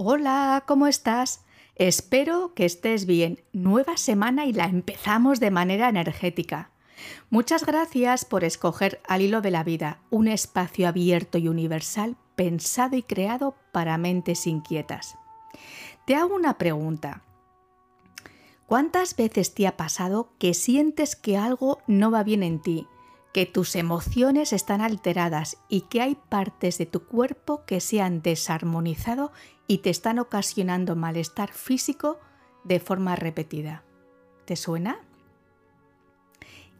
Hola, ¿cómo estás? Espero que estés bien. Nueva semana y la empezamos de manera energética. Muchas gracias por escoger al hilo de la vida, un espacio abierto y universal pensado y creado para mentes inquietas. Te hago una pregunta. ¿Cuántas veces te ha pasado que sientes que algo no va bien en ti? Que tus emociones están alteradas y que hay partes de tu cuerpo que se han desarmonizado y te están ocasionando malestar físico de forma repetida. ¿Te suena?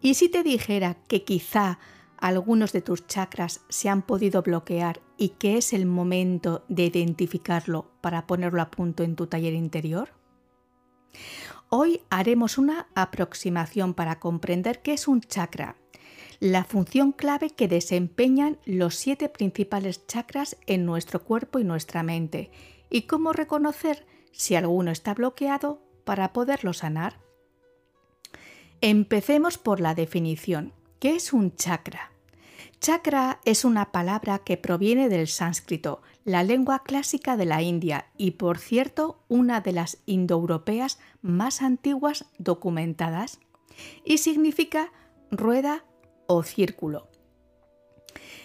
¿Y si te dijera que quizá algunos de tus chakras se han podido bloquear y que es el momento de identificarlo para ponerlo a punto en tu taller interior? Hoy haremos una aproximación para comprender qué es un chakra la función clave que desempeñan los siete principales chakras en nuestro cuerpo y nuestra mente, y cómo reconocer si alguno está bloqueado para poderlo sanar. Empecemos por la definición. ¿Qué es un chakra? Chakra es una palabra que proviene del sánscrito, la lengua clásica de la India y, por cierto, una de las indoeuropeas más antiguas documentadas, y significa rueda o círculo.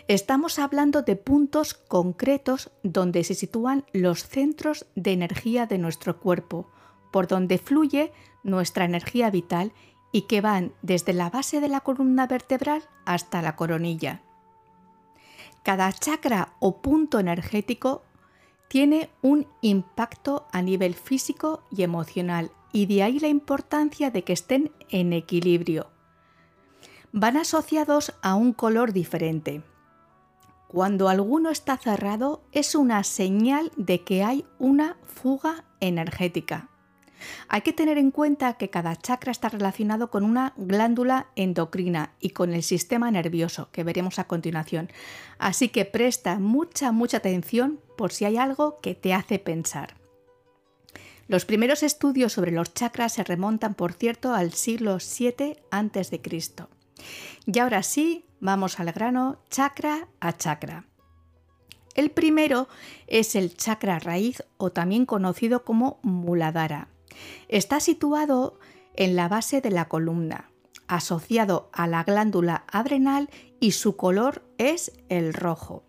Estamos hablando de puntos concretos donde se sitúan los centros de energía de nuestro cuerpo, por donde fluye nuestra energía vital y que van desde la base de la columna vertebral hasta la coronilla. Cada chakra o punto energético tiene un impacto a nivel físico y emocional y de ahí la importancia de que estén en equilibrio van asociados a un color diferente. Cuando alguno está cerrado es una señal de que hay una fuga energética. Hay que tener en cuenta que cada chakra está relacionado con una glándula endocrina y con el sistema nervioso, que veremos a continuación. Así que presta mucha, mucha atención por si hay algo que te hace pensar. Los primeros estudios sobre los chakras se remontan, por cierto, al siglo VII a.C. Y ahora sí, vamos al grano, chakra a chakra. El primero es el chakra raíz o también conocido como muladhara. Está situado en la base de la columna, asociado a la glándula adrenal y su color es el rojo.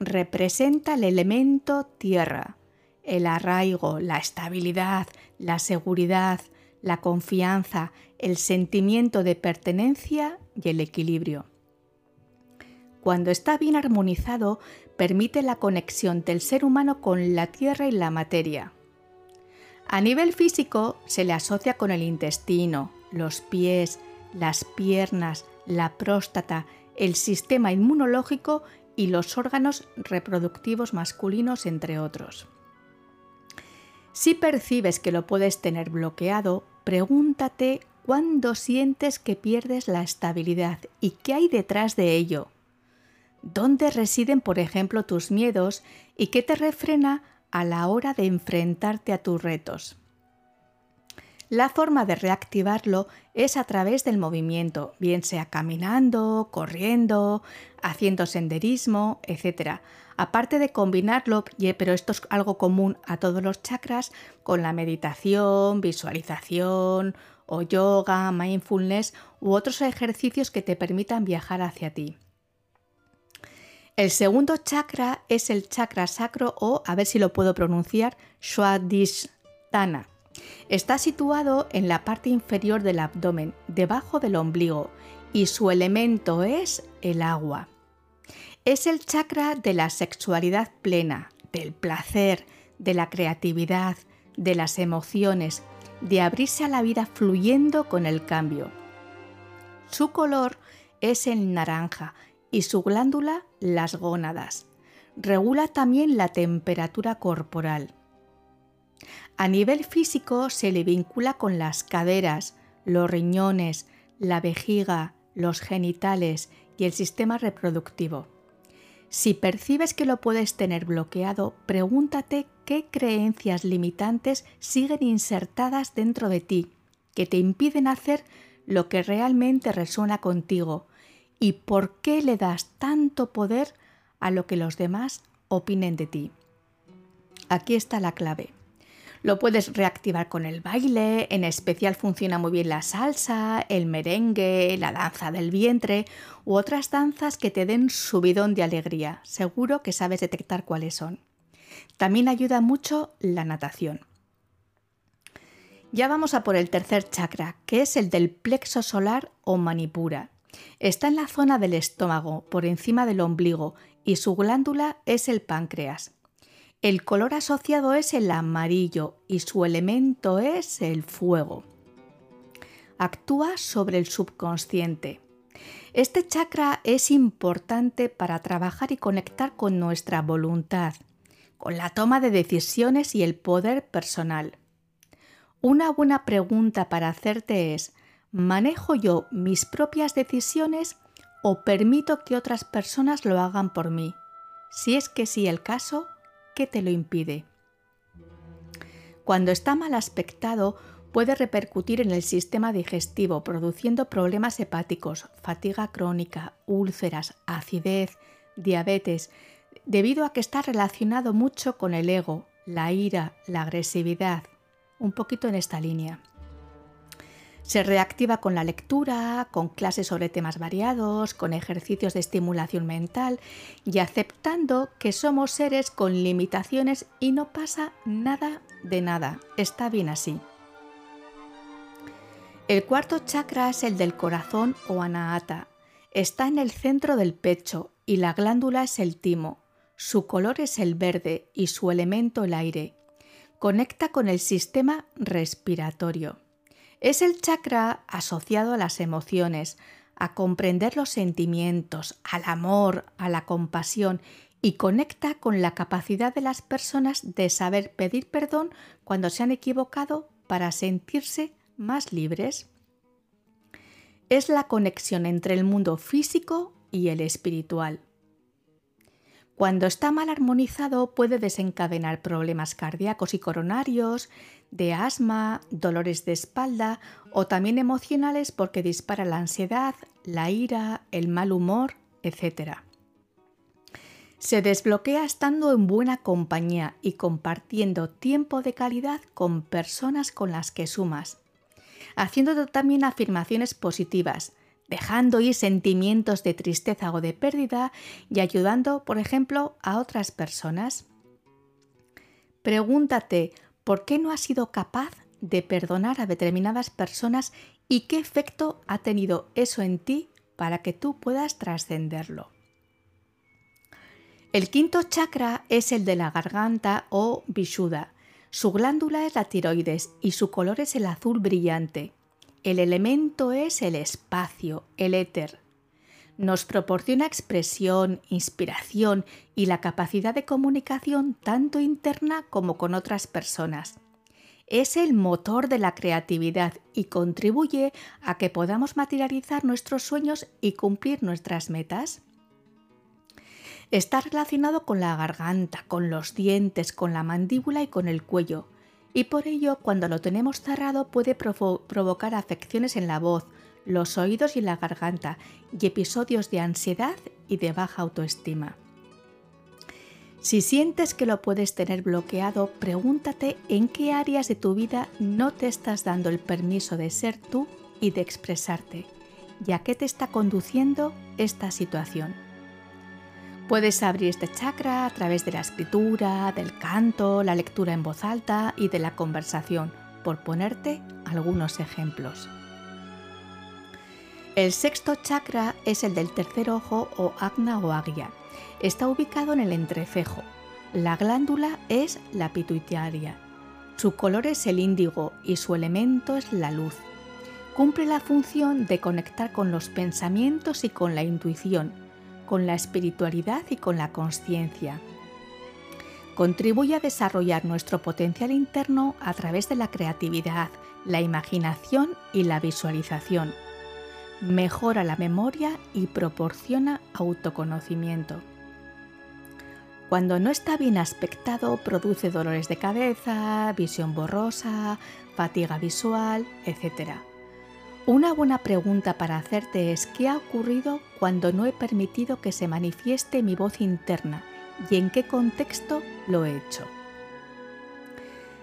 Representa el elemento tierra, el arraigo, la estabilidad, la seguridad, la confianza, el sentimiento de pertenencia y el equilibrio. Cuando está bien armonizado, permite la conexión del ser humano con la tierra y la materia. A nivel físico se le asocia con el intestino, los pies, las piernas, la próstata, el sistema inmunológico y los órganos reproductivos masculinos, entre otros. Si percibes que lo puedes tener bloqueado, pregúntate cuándo sientes que pierdes la estabilidad y qué hay detrás de ello. ¿Dónde residen, por ejemplo, tus miedos y qué te refrena a la hora de enfrentarte a tus retos? La forma de reactivarlo es a través del movimiento, bien sea caminando, corriendo, haciendo senderismo, etc. Aparte de combinarlo, pero esto es algo común a todos los chakras, con la meditación, visualización o yoga, mindfulness u otros ejercicios que te permitan viajar hacia ti. El segundo chakra es el chakra sacro o, a ver si lo puedo pronunciar, Swadhisthana Está situado en la parte inferior del abdomen, debajo del ombligo, y su elemento es el agua. Es el chakra de la sexualidad plena, del placer, de la creatividad, de las emociones, de abrirse a la vida fluyendo con el cambio. Su color es el naranja y su glándula las gónadas. Regula también la temperatura corporal. A nivel físico se le vincula con las caderas, los riñones, la vejiga, los genitales y el sistema reproductivo. Si percibes que lo puedes tener bloqueado, pregúntate qué creencias limitantes siguen insertadas dentro de ti, que te impiden hacer lo que realmente resuena contigo y por qué le das tanto poder a lo que los demás opinen de ti. Aquí está la clave. Lo puedes reactivar con el baile, en especial funciona muy bien la salsa, el merengue, la danza del vientre u otras danzas que te den subidón de alegría. Seguro que sabes detectar cuáles son. También ayuda mucho la natación. Ya vamos a por el tercer chakra, que es el del plexo solar o manipura. Está en la zona del estómago, por encima del ombligo, y su glándula es el páncreas. El color asociado es el amarillo y su elemento es el fuego. Actúa sobre el subconsciente. Este chakra es importante para trabajar y conectar con nuestra voluntad, con la toma de decisiones y el poder personal. Una buena pregunta para hacerte es, ¿manejo yo mis propias decisiones o permito que otras personas lo hagan por mí? Si es que sí el caso, ¿qué te lo impide? Cuando está mal aspectado, puede repercutir en el sistema digestivo, produciendo problemas hepáticos, fatiga crónica, úlceras, acidez, diabetes, debido a que está relacionado mucho con el ego, la ira, la agresividad, un poquito en esta línea. Se reactiva con la lectura, con clases sobre temas variados, con ejercicios de estimulación mental y aceptando que somos seres con limitaciones y no pasa nada de nada. Está bien así. El cuarto chakra es el del corazón o anahata. Está en el centro del pecho y la glándula es el timo. Su color es el verde y su elemento el aire. Conecta con el sistema respiratorio. Es el chakra asociado a las emociones, a comprender los sentimientos, al amor, a la compasión y conecta con la capacidad de las personas de saber pedir perdón cuando se han equivocado para sentirse más libres. Es la conexión entre el mundo físico y el espiritual. Cuando está mal armonizado puede desencadenar problemas cardíacos y coronarios, de asma, dolores de espalda o también emocionales porque dispara la ansiedad, la ira, el mal humor, etc. Se desbloquea estando en buena compañía y compartiendo tiempo de calidad con personas con las que sumas, haciendo también afirmaciones positivas, dejando ir sentimientos de tristeza o de pérdida y ayudando, por ejemplo, a otras personas. Pregúntate, ¿por qué no has sido capaz de perdonar a determinadas personas y qué efecto ha tenido eso en ti para que tú puedas trascenderlo? El quinto chakra es el de la garganta o vishuddha. Su glándula es la tiroides y su color es el azul brillante. El elemento es el espacio, el éter. Nos proporciona expresión, inspiración y la capacidad de comunicación tanto interna como con otras personas. Es el motor de la creatividad y contribuye a que podamos materializar nuestros sueños y cumplir nuestras metas. Está relacionado con la garganta, con los dientes, con la mandíbula y con el cuello y por ello cuando lo tenemos cerrado puede provocar afecciones en la voz, los oídos y la garganta y episodios de ansiedad y de baja autoestima. Si sientes que lo puedes tener bloqueado, pregúntate en qué áreas de tu vida no te estás dando el permiso de ser tú y de expresarte, y a qué te está conduciendo esta situación. Puedes abrir este chakra a través de la escritura, del canto, la lectura en voz alta y de la conversación, por ponerte algunos ejemplos. El sexto chakra es el del tercer ojo o agna o agia. Está ubicado en el entrecejo. La glándula es la pituitaria. Su color es el índigo y su elemento es la luz. Cumple la función de conectar con los pensamientos y con la intuición con la espiritualidad y con la conciencia. Contribuye a desarrollar nuestro potencial interno a través de la creatividad, la imaginación y la visualización. Mejora la memoria y proporciona autoconocimiento. Cuando no está bien aspectado, produce dolores de cabeza, visión borrosa, fatiga visual, etc. Una buena pregunta para hacerte es ¿qué ha ocurrido cuando no he permitido que se manifieste mi voz interna y en qué contexto lo he hecho?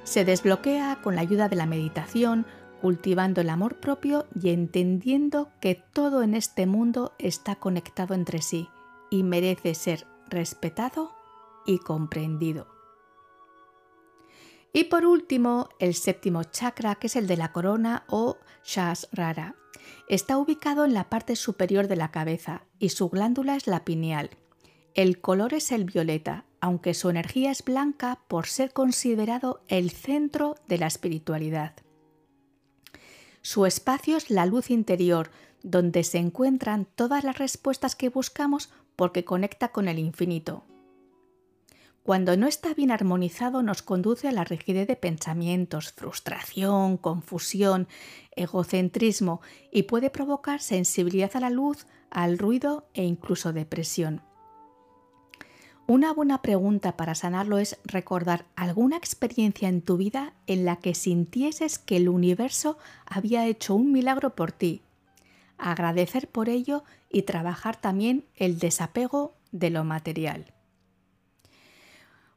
Se desbloquea con la ayuda de la meditación, cultivando el amor propio y entendiendo que todo en este mundo está conectado entre sí y merece ser respetado y comprendido. Y por último, el séptimo chakra, que es el de la corona o Shasrara. Está ubicado en la parte superior de la cabeza y su glándula es la pineal. El color es el violeta, aunque su energía es blanca por ser considerado el centro de la espiritualidad. Su espacio es la luz interior, donde se encuentran todas las respuestas que buscamos porque conecta con el infinito. Cuando no está bien armonizado nos conduce a la rigidez de pensamientos, frustración, confusión, egocentrismo y puede provocar sensibilidad a la luz, al ruido e incluso depresión. Una buena pregunta para sanarlo es recordar alguna experiencia en tu vida en la que sintieses que el universo había hecho un milagro por ti. Agradecer por ello y trabajar también el desapego de lo material.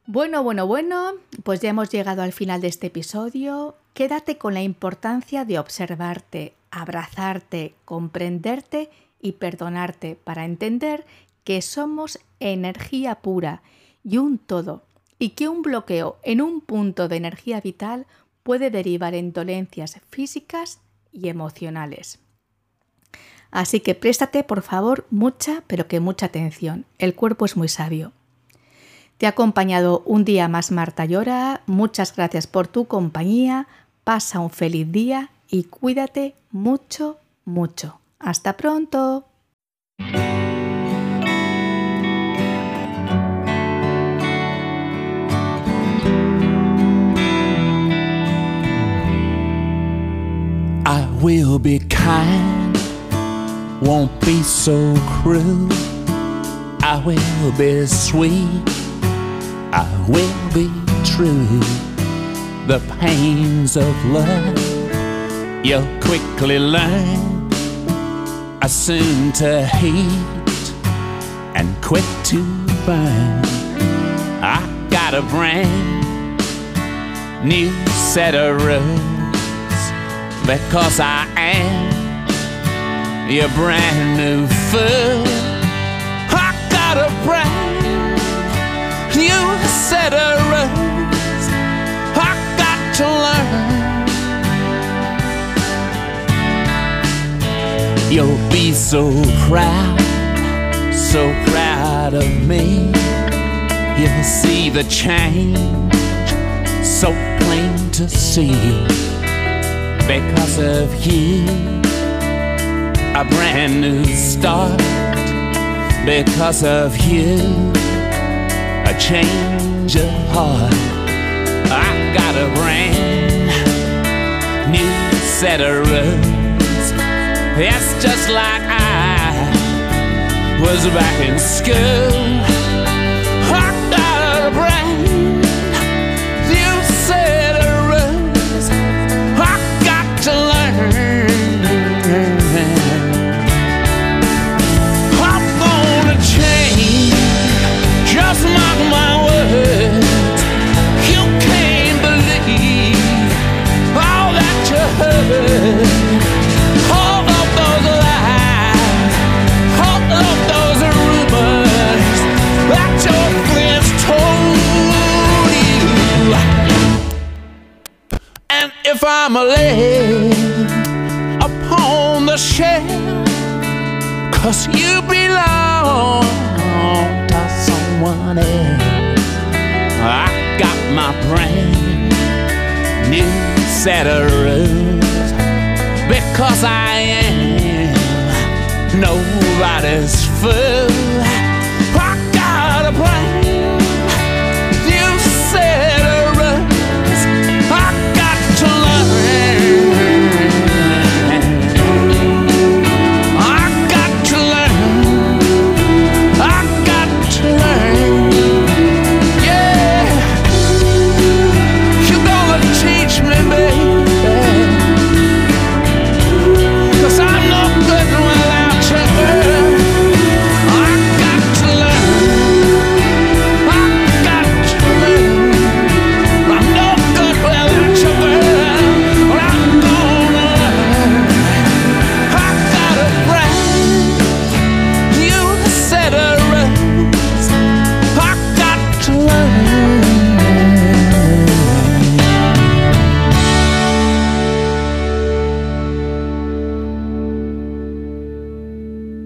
Bueno, bueno, bueno, pues ya hemos llegado al final de este episodio. Quédate con la importancia de observarte, abrazarte, comprenderte y perdonarte para entender que somos energía pura y un todo y que un bloqueo en un punto de energía vital puede derivar en dolencias físicas y emocionales. Así que préstate por favor mucha, pero que mucha atención. El cuerpo es muy sabio. Te ha acompañado un día más Marta Llora. Muchas gracias por tu compañía. Pasa un feliz día y cuídate mucho, mucho. Hasta pronto. I will be kind, won't be so cruel. I will be sweet. I will be true. The pains of love you'll quickly learn are soon to heat and quick to burn. I got a brand new set of rules because I am your brand new fool. I got a brand you said a rose I got to learn. You'll be so proud So proud of me. You'll see the change So plain to see. Because of you A brand new start. Because of you a change of heart. I got a brand new set of rules. Yes, just like I was back in school. Family upon the shelf Cause you belong to someone else. I got my brand new set of rules. Because I am nobody's fool